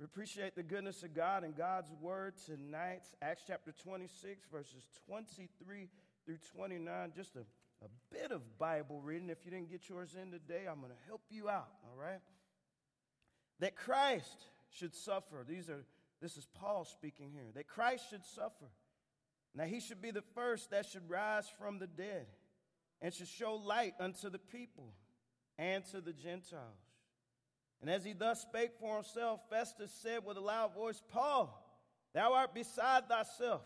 We appreciate the goodness of God and God's word tonight. Acts chapter 26, verses 23 through 29. Just a, a bit of Bible reading. If you didn't get yours in today, I'm going to help you out, all right? That Christ should suffer. These are, this is Paul speaking here. That Christ should suffer. Now he should be the first that should rise from the dead and should show light unto the people and to the Gentiles. And as he thus spake for himself, Festus said with a loud voice, Paul, thou art beside thyself.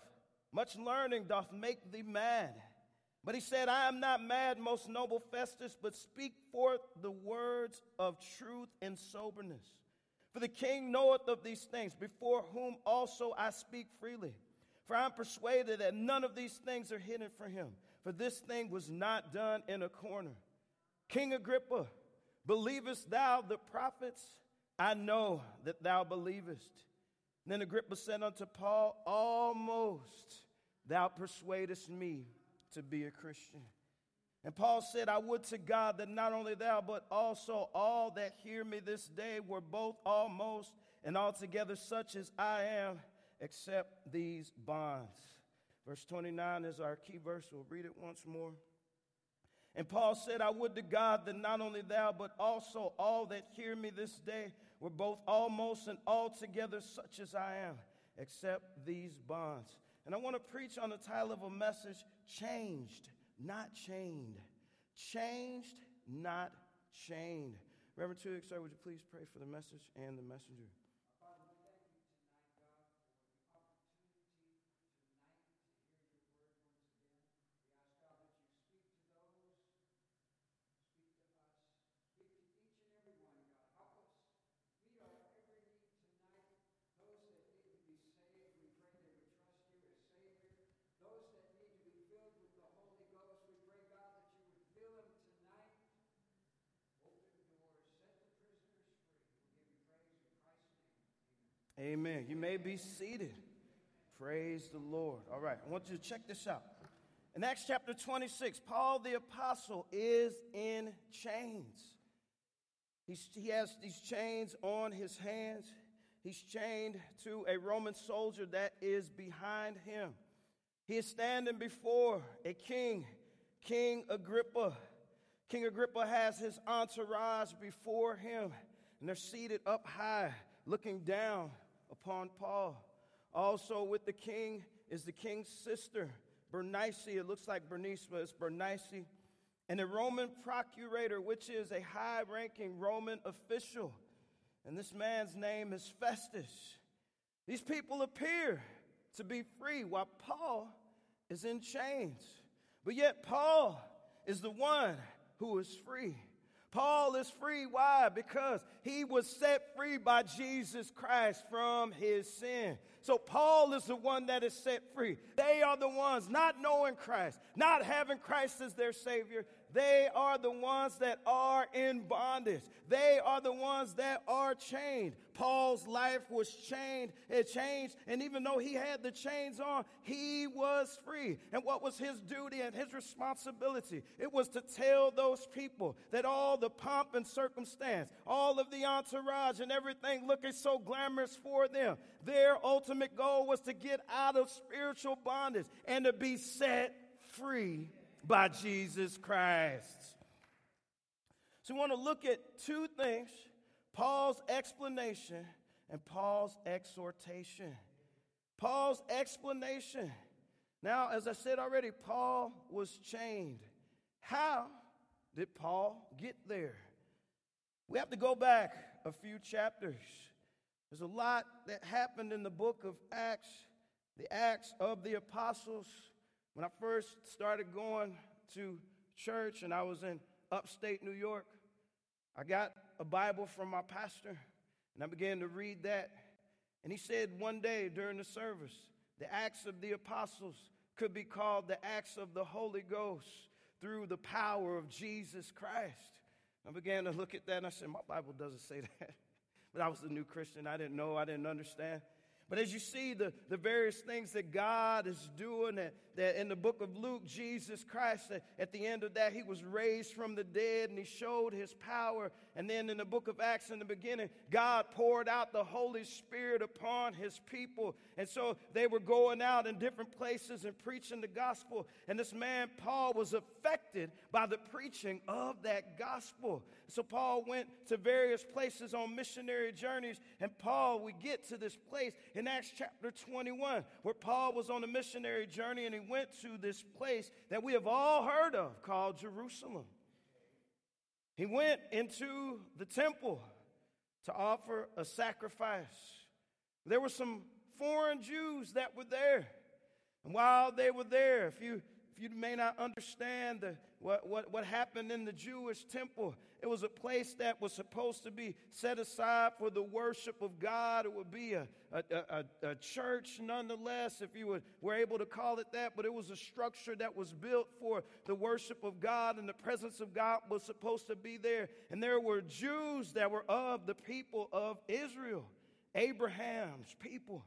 Much learning doth make thee mad. But he said, I am not mad, most noble Festus, but speak forth the words of truth and soberness. For the king knoweth of these things, before whom also I speak freely. For I am persuaded that none of these things are hidden from him. For this thing was not done in a corner. King Agrippa, Believest thou the prophets? I know that thou believest. Then Agrippa said unto Paul, Almost thou persuadest me to be a Christian. And Paul said, I would to God that not only thou, but also all that hear me this day were both almost and altogether such as I am, except these bonds. Verse 29 is our key verse. We'll read it once more. And Paul said, I would to God that not only thou, but also all that hear me this day were both almost and altogether such as I am, except these bonds. And I want to preach on the title of a message Changed, Not Chained. Changed, Not Chained. Reverend Tuig, sir, would you please pray for the message and the messenger? Amen. You may be seated. Praise the Lord. All right, I want you to check this out. In Acts chapter 26, Paul the apostle is in chains. He's, he has these chains on his hands. He's chained to a Roman soldier that is behind him. He is standing before a king, King Agrippa. King Agrippa has his entourage before him, and they're seated up high, looking down upon Paul. Also, with the king is the king's sister, Bernice. It looks like Bernice, but it's Bernice. And the Roman procurator, which is a high ranking Roman official. And this man's name is Festus. These people appear to be free while Paul is in chains. But yet, Paul is the one who is free. Paul is free. Why? Because he was set free by Jesus Christ from his sin. So Paul is the one that is set free. They are the ones not knowing Christ, not having Christ as their Savior. They are the ones that are in bondage. They are the ones that are chained. Paul's life was chained, it changed, and even though he had the chains on, he was free. And what was his duty and his responsibility? It was to tell those people that all the pomp and circumstance, all of the entourage and everything looking so glamorous for them, their ultimate goal was to get out of spiritual bondage and to be set free by Jesus Christ. So we want to look at two things Paul's explanation and Paul's exhortation. Paul's explanation. Now, as I said already, Paul was chained. How did Paul get there? We have to go back a few chapters. There's a lot that happened in the book of Acts, the Acts of the Apostles. When I first started going to church and I was in upstate New York, I got a Bible from my pastor and I began to read that. And he said one day during the service, the Acts of the Apostles could be called the Acts of the Holy Ghost through the power of Jesus Christ. I began to look at that and I said, My Bible doesn't say that. But I was a new Christian. I didn't know, I didn't understand. But as you see the, the various things that God is doing, that, that in the book of Luke, Jesus Christ, at the end of that, he was raised from the dead and he showed his power. And then in the book of Acts, in the beginning, God poured out the Holy Spirit upon his people. And so they were going out in different places and preaching the gospel. And this man, Paul, was affected by the preaching of that gospel. So Paul went to various places on missionary journeys. And Paul, we get to this place in Acts chapter 21, where Paul was on a missionary journey and he went to this place that we have all heard of called Jerusalem. He went into the temple to offer a sacrifice. There were some foreign Jews that were there. And while they were there, if you you may not understand the, what, what, what happened in the Jewish temple, it was a place that was supposed to be set aside for the worship of God. It would be a, a, a, a church nonetheless, if you would, were able to call it that, but it was a structure that was built for the worship of God, and the presence of God was supposed to be there. And there were Jews that were of the people of Israel, Abraham's people.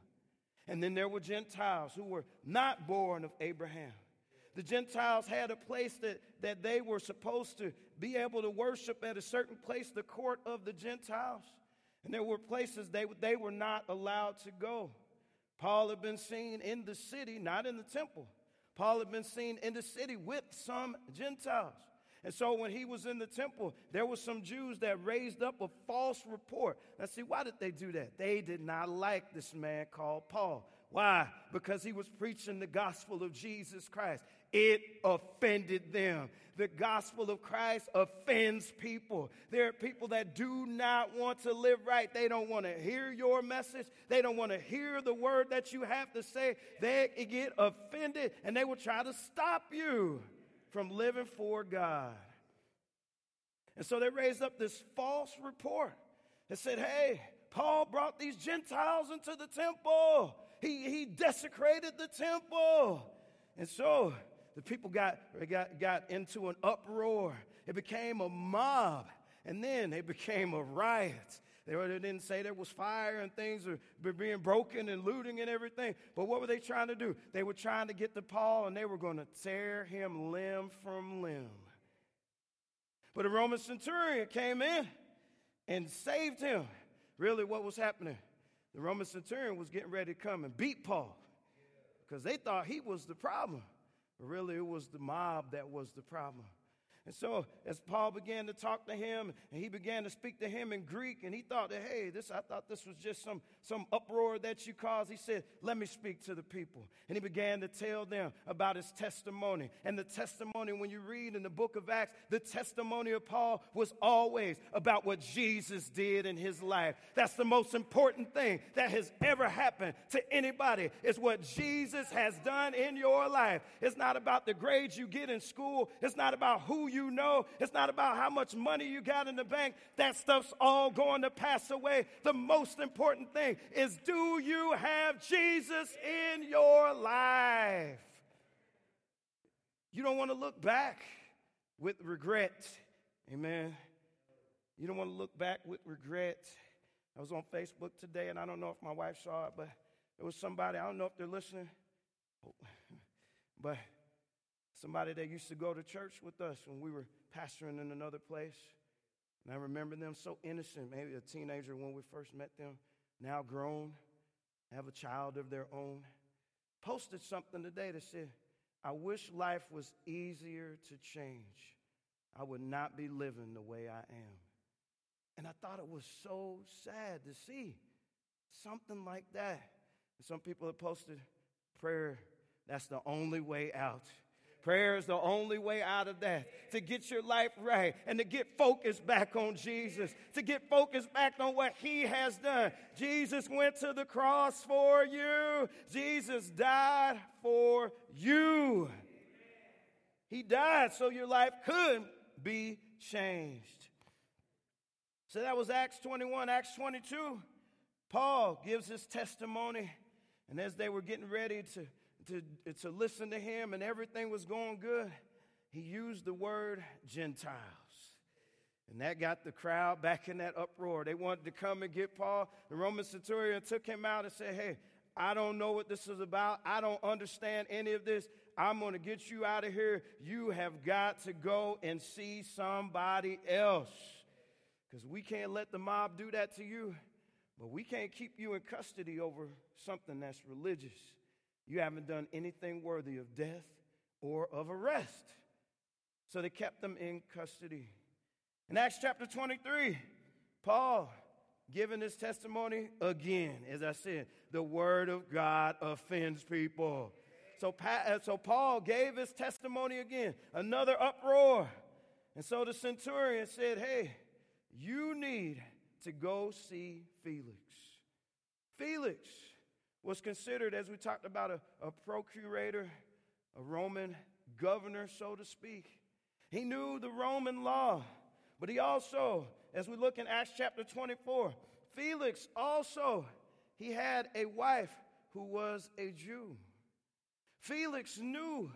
And then there were Gentiles who were not born of Abraham. The Gentiles had a place that, that they were supposed to be able to worship at a certain place, the court of the Gentiles. And there were places they, they were not allowed to go. Paul had been seen in the city, not in the temple. Paul had been seen in the city with some Gentiles. And so when he was in the temple, there were some Jews that raised up a false report. Now, see, why did they do that? They did not like this man called Paul. Why? Because he was preaching the gospel of Jesus Christ. It offended them. The gospel of Christ offends people. There are people that do not want to live right. They don't want to hear your message. They don't want to hear the word that you have to say. They get offended and they will try to stop you from living for God. And so they raised up this false report that said, hey, Paul brought these Gentiles into the temple. He, he desecrated the temple. And so the people got, got, got into an uproar. It became a mob. And then it became a riot. They didn't say there was fire and things were being broken and looting and everything. But what were they trying to do? They were trying to get to Paul and they were going to tear him limb from limb. But a Roman centurion came in and saved him. Really, what was happening? The Roman centurion was getting ready to come and beat Paul because they thought he was the problem. But really, it was the mob that was the problem. And so, as Paul began to talk to him, and he began to speak to him in Greek, and he thought that, hey, this, I thought this was just some, some uproar that you caused. He said, let me speak to the people. And he began to tell them about his testimony. And the testimony, when you read in the book of Acts, the testimony of Paul was always about what Jesus did in his life. That's the most important thing that has ever happened to anybody, is what Jesus has done in your life. It's not about the grades you get in school, it's not about who you you know. It's not about how much money you got in the bank. That stuff's all going to pass away. The most important thing is do you have Jesus in your life? You don't want to look back with regret. Amen. You don't want to look back with regret. I was on Facebook today, and I don't know if my wife saw it, but it was somebody, I don't know if they're listening, oh, but Somebody that used to go to church with us when we were pastoring in another place. And I remember them so innocent, maybe a teenager when we first met them, now grown, have a child of their own. Posted something today that said, I wish life was easier to change. I would not be living the way I am. And I thought it was so sad to see something like that. And some people have posted prayer, that's the only way out. Prayer is the only way out of that. To get your life right and to get focused back on Jesus, to get focused back on what He has done. Jesus went to the cross for you, Jesus died for you. He died so your life could be changed. So that was Acts 21. Acts 22, Paul gives his testimony. And as they were getting ready to to, to listen to him and everything was going good, he used the word Gentiles. And that got the crowd back in that uproar. They wanted to come and get Paul. The Roman centurion took him out and said, Hey, I don't know what this is about. I don't understand any of this. I'm going to get you out of here. You have got to go and see somebody else. Because we can't let the mob do that to you, but we can't keep you in custody over something that's religious. You haven't done anything worthy of death or of arrest. So they kept them in custody. In Acts chapter 23, Paul giving his testimony again. As I said, the word of God offends people. So, uh, so Paul gave his testimony again, another uproar. And so the centurion said, Hey, you need to go see Felix. Felix was considered, as we talked about, a, a procurator, a Roman governor, so to speak. He knew the Roman law, but he also, as we look in Acts chapter 24, Felix also, he had a wife who was a Jew. Felix knew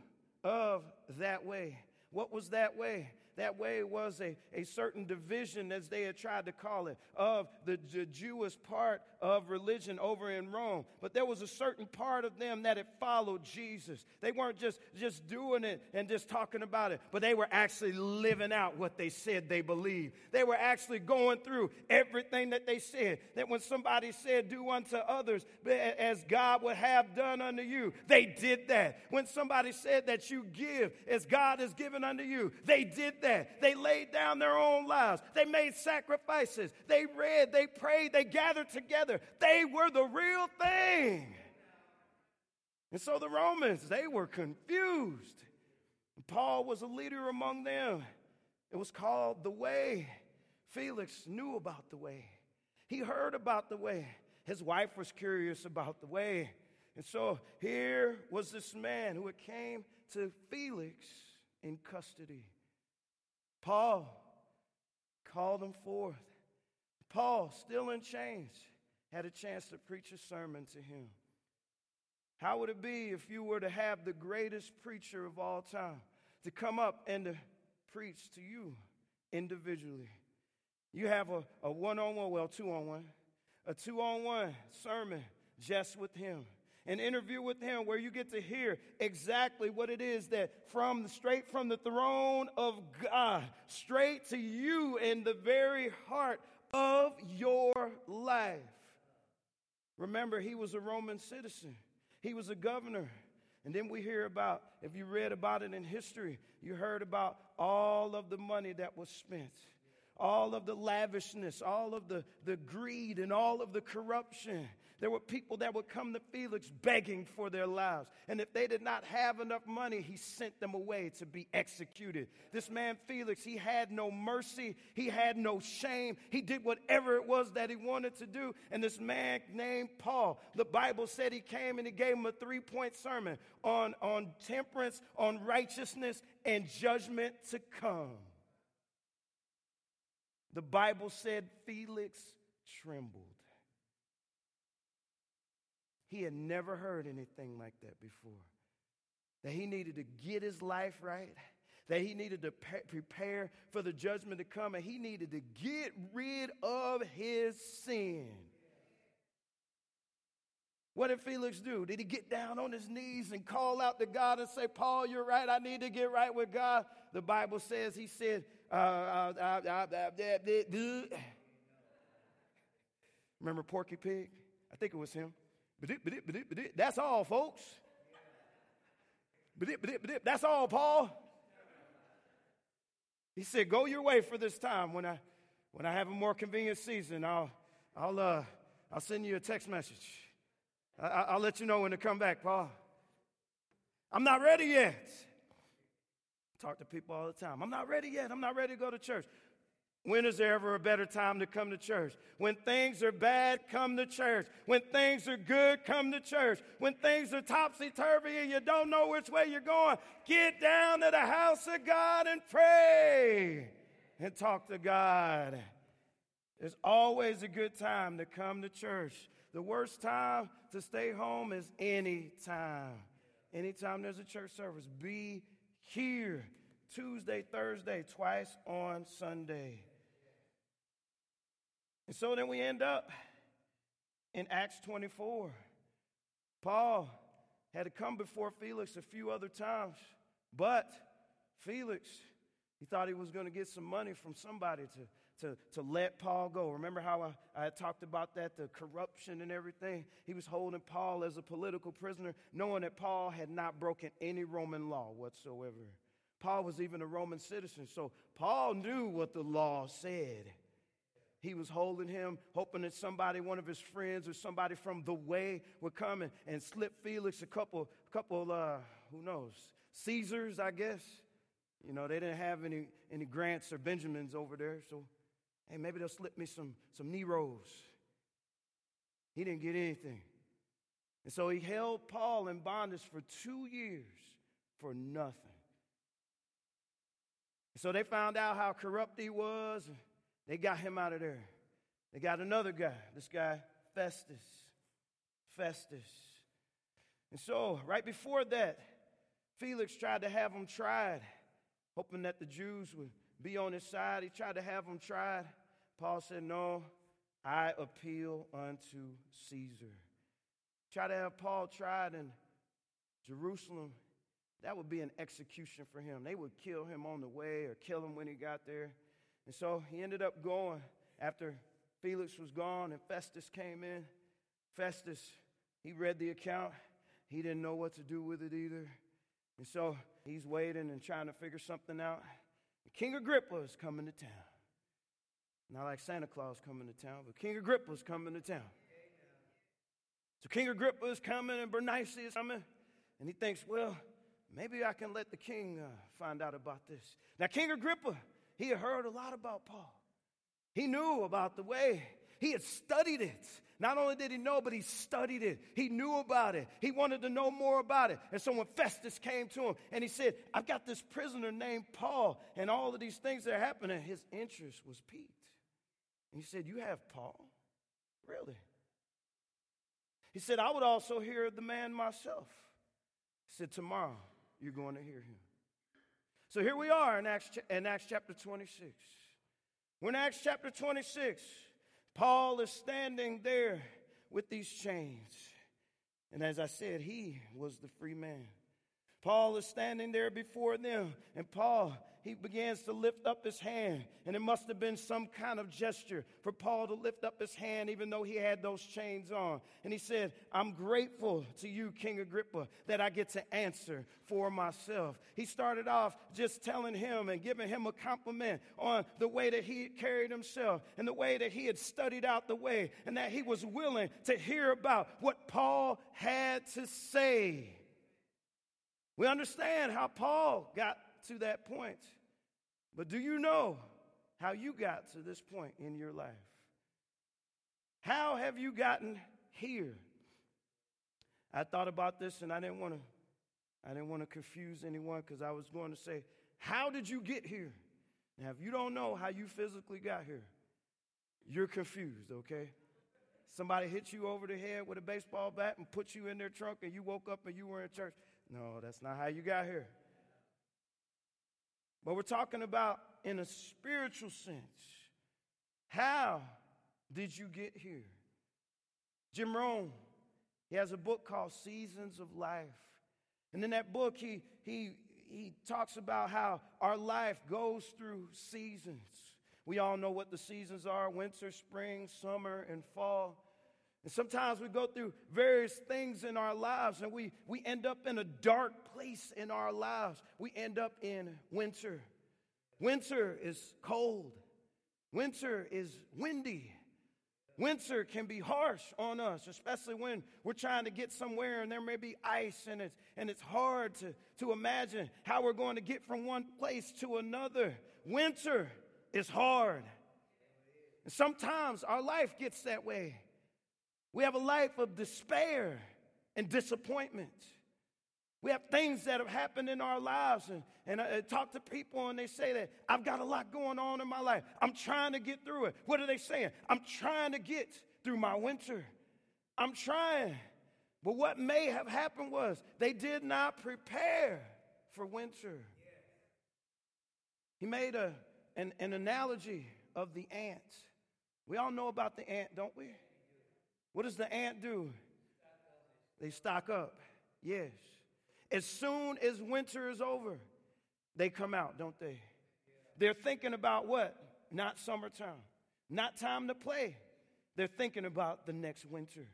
of that way. What was that way? That way was a, a certain division, as they had tried to call it, of the, the Jewish part of religion over in Rome. But there was a certain part of them that had followed Jesus. They weren't just, just doing it and just talking about it, but they were actually living out what they said they believed. They were actually going through everything that they said. That when somebody said, Do unto others as God would have done unto you, they did that. When somebody said that you give as God has given unto you, they did that. They laid down their own lives. They made sacrifices. They read, they prayed, they gathered together. They were the real thing. And so the Romans, they were confused. Paul was a leader among them. It was called the way. Felix knew about the way. He heard about the way. His wife was curious about the way. And so here was this man who had came to Felix in custody. Paul called him forth. Paul, still in chains, had a chance to preach a sermon to him. How would it be if you were to have the greatest preacher of all time to come up and to preach to you individually? You have a one on one, well, two on one, a two on one sermon just with him an interview with him where you get to hear exactly what it is that from straight from the throne of God, straight to you in the very heart of your life. Remember, he was a Roman citizen, he was a governor. And then we hear about, if you read about it in history, you heard about all of the money that was spent, all of the lavishness, all of the, the greed, and all of the corruption. There were people that would come to Felix begging for their lives. And if they did not have enough money, he sent them away to be executed. This man, Felix, he had no mercy, he had no shame. He did whatever it was that he wanted to do. And this man named Paul, the Bible said he came and he gave him a three point sermon on, on temperance, on righteousness, and judgment to come. The Bible said Felix trembled. He had never heard anything like that before. That he needed to get his life right, that he needed to prepare for the judgment to come, and he needed to get rid of his sin. What did Felix do? Did he get down on his knees and call out to God and say, Paul, you're right. I need to get right with God? The Bible says he said, uh, uh, uh, Remember Porky Pig? I think it was him. That's all, folks. That's all, Paul. He said, Go your way for this time. When I, when I have a more convenient season, I'll, I'll, uh, I'll send you a text message. I, will let you know when to come back, Paul. I'm not ready yet. talk to people all the time. I'm not ready yet. I'm not ready to go to church. When is there ever a better time to come to church? When things are bad, come to church. When things are good, come to church. When things are topsy turvy and you don't know which way you're going, get down to the house of God and pray and talk to God. There's always a good time to come to church. The worst time to stay home is any time. Anytime there's a church service, be here. Tuesday, Thursday, twice on Sunday. And so then we end up in Acts 24, Paul had to come before Felix a few other times, but Felix, he thought he was going to get some money from somebody to, to, to let Paul go. Remember how I, I talked about that, the corruption and everything? He was holding Paul as a political prisoner, knowing that Paul had not broken any Roman law whatsoever. Paul was even a Roman citizen, so Paul knew what the law said. He was holding him, hoping that somebody, one of his friends or somebody from the way would come and, and slip Felix a couple, couple uh, who knows, Caesars, I guess. You know, they didn't have any, any Grants or Benjamins over there, so hey, maybe they'll slip me some, some Neros. He didn't get anything. And so he held Paul in bondage for two years for nothing. So they found out how corrupt he was. They got him out of there. They got another guy, this guy, Festus. Festus. And so, right before that, Felix tried to have him tried, hoping that the Jews would be on his side. He tried to have him tried. Paul said, No, I appeal unto Caesar. Try to have Paul tried in Jerusalem. That would be an execution for him. They would kill him on the way or kill him when he got there. And so he ended up going after Felix was gone and Festus came in. Festus, he read the account. He didn't know what to do with it either. And so he's waiting and trying to figure something out. King Agrippa is coming to town. Not like Santa Claus coming to town, but King Agrippa is coming to town. So King Agrippa is coming and Bernice is coming. And he thinks, well, maybe I can let the king uh, find out about this. Now, King Agrippa, he had heard a lot about Paul. He knew about the way. He had studied it. Not only did he know, but he studied it. He knew about it. He wanted to know more about it. And so when Festus came to him and he said, I've got this prisoner named Paul, and all of these things that are happening, his interest was piqued. And he said, You have Paul? Really? He said, I would also hear the man myself. He said, Tomorrow you're going to hear him. So here we are in Acts, in Acts chapter 26. We're in Acts chapter 26. Paul is standing there with these chains. And as I said, he was the free man. Paul is standing there before them, and Paul he begins to lift up his hand. And it must have been some kind of gesture for Paul to lift up his hand, even though he had those chains on. And he said, I'm grateful to you, King Agrippa, that I get to answer for myself. He started off just telling him and giving him a compliment on the way that he carried himself and the way that he had studied out the way and that he was willing to hear about what Paul had to say. We understand how Paul got to that point. But do you know how you got to this point in your life? How have you gotten here? I thought about this and I didn't want to I didn't want to confuse anyone because I was going to say, How did you get here? Now, if you don't know how you physically got here, you're confused, okay? Somebody hit you over the head with a baseball bat and put you in their trunk and you woke up and you were in church. No, that's not how you got here. But we're talking about in a spiritual sense. How did you get here? Jim Rohn, he has a book called Seasons of Life. And in that book, he, he, he talks about how our life goes through seasons. We all know what the seasons are winter, spring, summer, and fall. And sometimes we go through various things in our lives and we, we end up in a dark place in our lives. We end up in winter. Winter is cold. Winter is windy. Winter can be harsh on us, especially when we're trying to get somewhere and there may be ice and it's, and it's hard to, to imagine how we're going to get from one place to another. Winter is hard. And sometimes our life gets that way. We have a life of despair and disappointment. We have things that have happened in our lives, and, and I, I, talk to people, and they say that I've got a lot going on in my life. I'm trying to get through it. What are they saying? I'm trying to get through my winter. I'm trying. But what may have happened was they did not prepare for winter. He made a, an, an analogy of the ant. We all know about the ant, don't we? What does the ant do? They stock up, yes. As soon as winter is over, they come out, don't they? They're thinking about what? Not summertime, not time to play. They're thinking about the next winter.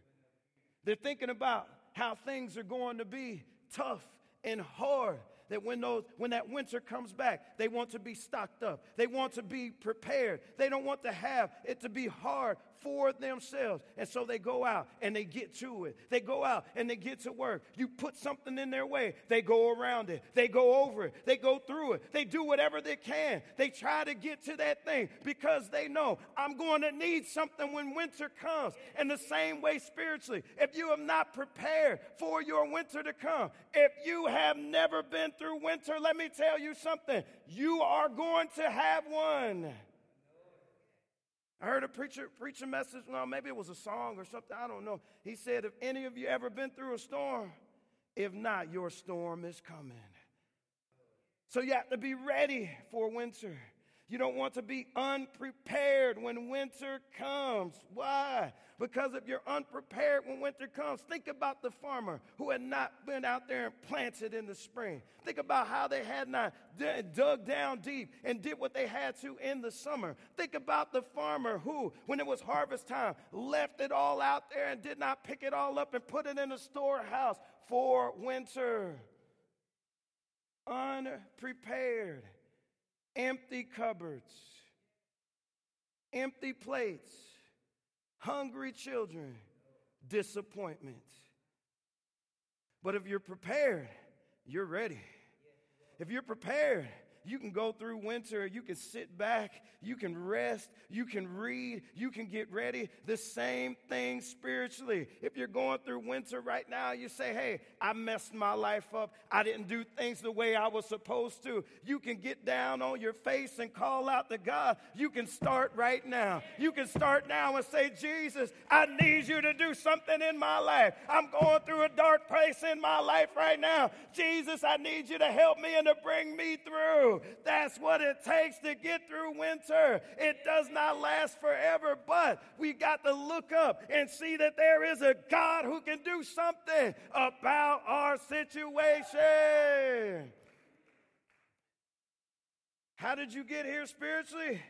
They're thinking about how things are going to be tough and hard that when, those, when that winter comes back, they want to be stocked up. They want to be prepared. They don't want to have it to be hard for themselves. And so they go out and they get to it. They go out and they get to work. You put something in their way, they go around it. They go over it. They go through it. They do whatever they can. They try to get to that thing because they know I'm going to need something when winter comes. And the same way spiritually, if you have not prepared for your winter to come, if you have never been through winter, let me tell you something. You are going to have one. I heard a preacher preach a message. Well, maybe it was a song or something. I don't know. He said, "If any of you ever been through a storm, if not, your storm is coming." So you have to be ready for winter. You don't want to be unprepared when winter comes. Why? Because if you're unprepared when winter comes, think about the farmer who had not been out there and planted in the spring. Think about how they had not dug down deep and did what they had to in the summer. Think about the farmer who, when it was harvest time, left it all out there and did not pick it all up and put it in a storehouse for winter. Unprepared empty cupboards, empty plates, hungry children, disappointment. But if you're prepared, you're ready. If you're prepared, you can go through winter, you can sit back, you can rest, you can read, you can get ready. The same thing spiritually. If you're going through winter right now, you say, Hey, I messed my life up. I didn't do things the way I was supposed to. You can get down on your face and call out to God. You can start right now. You can start now and say, Jesus, I need you to do something in my life. I'm going through a dark place in my life right now. Jesus, I need you to help me and to bring me through. That's what it takes to get through winter. It does not last forever, but we got to look up and see that there is a God who can do something about our situation. How did you get here spiritually?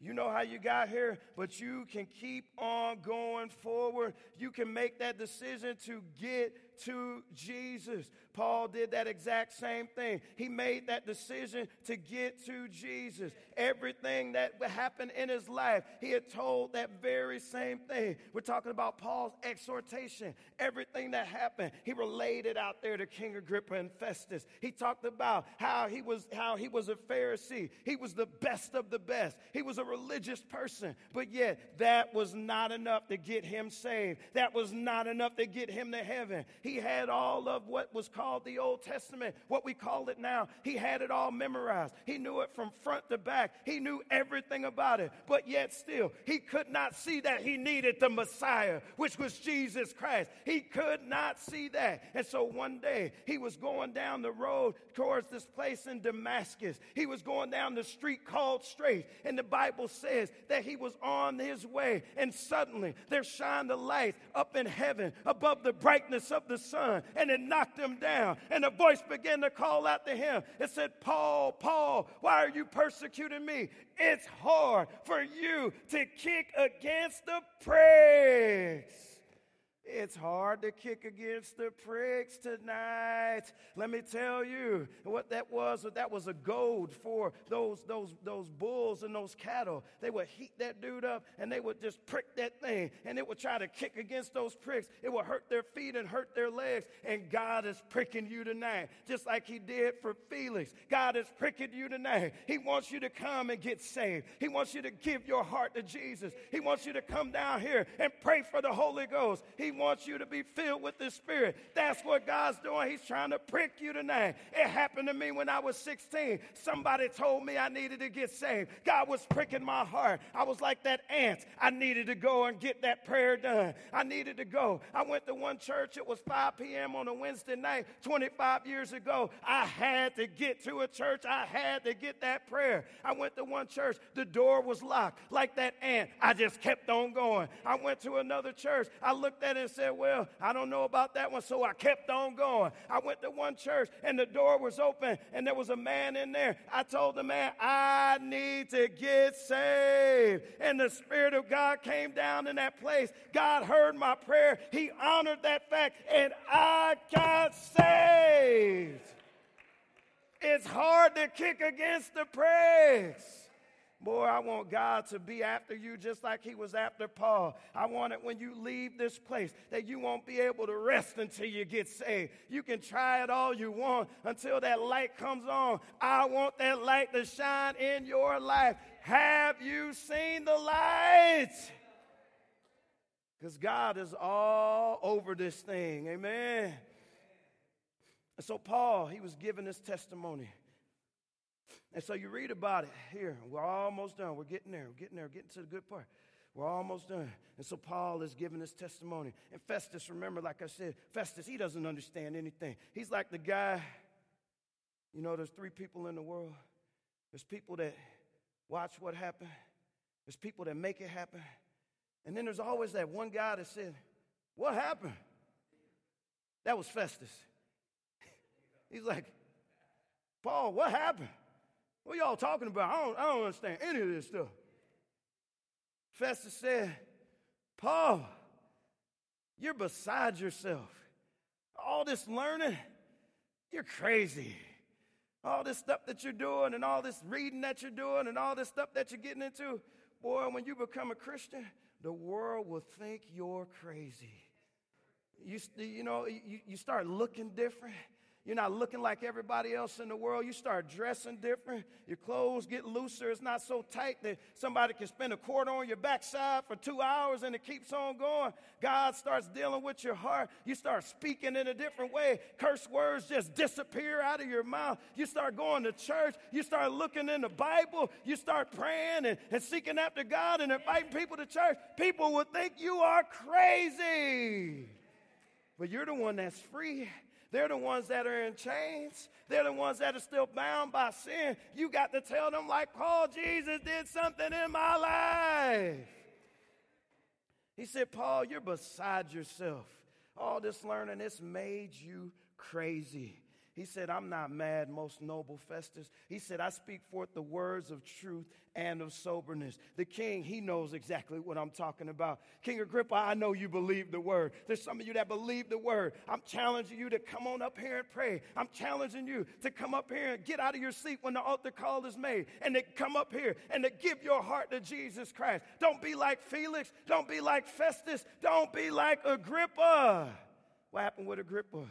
You know how you got here, but you can keep on going forward. You can make that decision to get to Jesus. Paul did that exact same thing. He made that decision to get to Jesus. Everything that happened in his life, he had told that very same thing. We're talking about Paul's exhortation. Everything that happened, he relayed it out there to King Agrippa and Festus. He talked about how he was how he was a Pharisee. He was the best of the best. He was a religious person, but yet that was not enough to get him saved. That was not enough to get him to heaven. He had all of what was called the Old Testament, what we call it now. He had it all memorized. He knew it from front to back. He knew everything about it. But yet still, he could not see that he needed the Messiah, which was Jesus Christ. He could not see that. And so one day, he was going down the road towards this place in Damascus. He was going down the street called Straight. And the Bible says that he was on his way. And suddenly, there shined a light up in heaven above the brightness of the sun, and it knocked him down. And a voice began to call out to him. It said, Paul, Paul, why are you persecuting me? It's hard for you to kick against the pricks. It's hard to kick against the pricks tonight. Let me tell you what that was. That was a goad for those, those, those bulls and those cattle. They would heat that dude up and they would just prick that thing and it would try to kick against those pricks. It would hurt their feet and hurt their legs. And God is pricking you tonight, just like He did for Felix. God is pricking you tonight. He wants you to come and get saved. He wants you to give your heart to Jesus. He wants you to come down here and pray for the Holy Ghost. He wants you to be filled with the Spirit. That's what God's doing. He's trying to prick you tonight. It happened to me when I was 16. Somebody told me I needed to get saved. God was pricking my heart. I was like that ant. I needed to go and get that prayer done. I needed to go. I went to one church. It was 5 p.m. on a Wednesday night 25 years ago. I had to get to a church. I had to get that prayer. I went to one church. The door was locked. Like that ant, I just kept on going. I went to another church. I looked at it and said, Well, I don't know about that one. So I kept on going. I went to one church and the door was open and there was a man in there. I told the man, I need to get saved. And the Spirit of God came down in that place. God heard my prayer. He honored that fact and I got saved. It's hard to kick against the pricks. Boy, I want God to be after you just like He was after Paul. I want it when you leave this place that you won't be able to rest until you get saved. You can try it all you want until that light comes on. I want that light to shine in your life. Have you seen the light? Because God is all over this thing. Amen. And so, Paul, he was giving this testimony. And so you read about it here. We're almost done. We're getting there. We're getting there. We're getting to the good part. We're almost done. And so Paul is giving his testimony. And Festus, remember, like I said, Festus, he doesn't understand anything. He's like the guy, you know, there's three people in the world. There's people that watch what happened. There's people that make it happen. And then there's always that one guy that said, What happened? That was Festus. He's like, Paul, what happened? What y'all talking about? I don't, I don't understand any of this stuff. Festus said, Paul, you're beside yourself. All this learning, you're crazy. All this stuff that you're doing and all this reading that you're doing and all this stuff that you're getting into, boy, when you become a Christian, the world will think you're crazy. You, you know, you, you start looking different. You're not looking like everybody else in the world. You start dressing different. Your clothes get looser. It's not so tight that somebody can spend a quarter on your backside for two hours and it keeps on going. God starts dealing with your heart. You start speaking in a different way. Curse words just disappear out of your mouth. You start going to church. You start looking in the Bible. You start praying and, and seeking after God and inviting people to church. People will think you are crazy. But you're the one that's free they're the ones that are in chains. They're the ones that are still bound by sin. You got to tell them, like Paul, Jesus did something in my life. He said, Paul, you're beside yourself. All this learning, it's made you crazy. He said, I'm not mad, most noble Festus. He said, I speak forth the words of truth and of soberness. The king, he knows exactly what I'm talking about. King Agrippa, I know you believe the word. There's some of you that believe the word. I'm challenging you to come on up here and pray. I'm challenging you to come up here and get out of your seat when the altar call is made and to come up here and to give your heart to Jesus Christ. Don't be like Felix. Don't be like Festus. Don't be like Agrippa. What happened with Agrippa?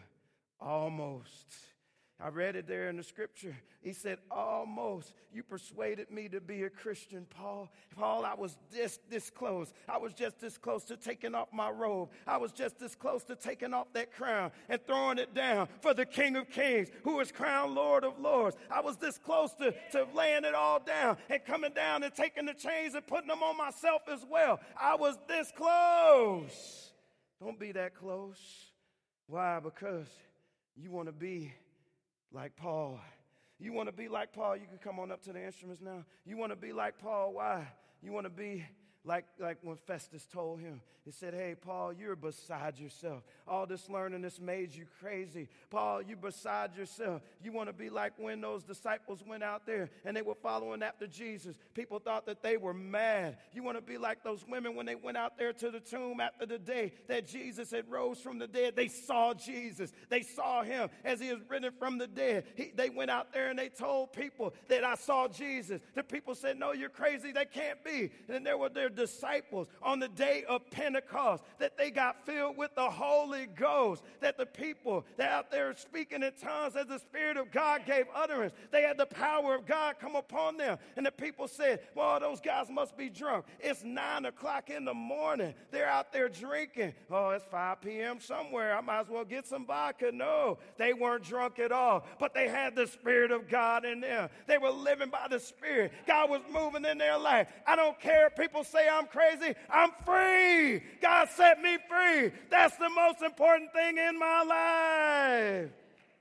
Almost. I read it there in the scripture. He said, Almost you persuaded me to be a Christian, Paul. Paul, I was this, this close. I was just this close to taking off my robe. I was just this close to taking off that crown and throwing it down for the King of Kings, who is crowned Lord of Lords. I was this close to, to laying it all down and coming down and taking the chains and putting them on myself as well. I was this close. Don't be that close. Why? Because you want to be like Paul. You want to be like Paul? You can come on up to the instruments now. You want to be like Paul? Why? You want to be like, like when Festus told him, he said, Hey, Paul, you're beside yourself. All this learning has made you crazy. Paul, you're beside yourself. You want to be like when those disciples went out there and they were following after Jesus. People thought that they were mad. You want to be like those women when they went out there to the tomb after the day that Jesus had rose from the dead. They saw Jesus. They saw him as he was risen from the dead. He, they went out there and they told people that I saw Jesus. The people said, No, you're crazy. They can't be. And then there were their disciples on the day of Pentecost, that they got filled with the Holy Ghost, that the people that out there speaking in tongues as the Spirit of God gave utterance, they had the power of God come upon them. And the people said, Well, those guys must be drunk. It's nine o'clock in the morning. They're out there drinking. Oh, it's 5 p.m. somewhere. I might as well get some vodka. No, they weren't drunk at all, but they had the Spirit of God in them. They were living by the Spirit. God was moving in their life. I don't care if people I'm crazy. I'm free. God set me free. That's the most important thing in my life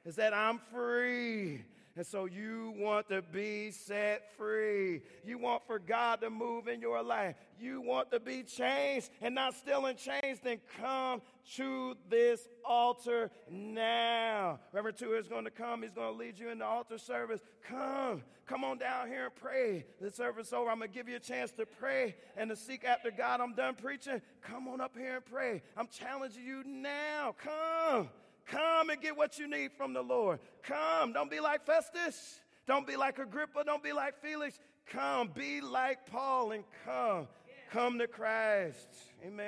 is that I'm free. And so you want to be set free. You want for God to move in your life. You want to be changed and not still in chains, then come to this altar now. Reverend Two is going to come. He's going to lead you in the altar service. Come. Come on down here and pray. The service over. I'm going to give you a chance to pray and to seek after God. I'm done preaching. Come on up here and pray. I'm challenging you now. Come. Come and get what you need from the Lord. Come. Don't be like Festus. Don't be like Agrippa. Don't be like Felix. Come. Be like Paul and come. Come to Christ. Amen.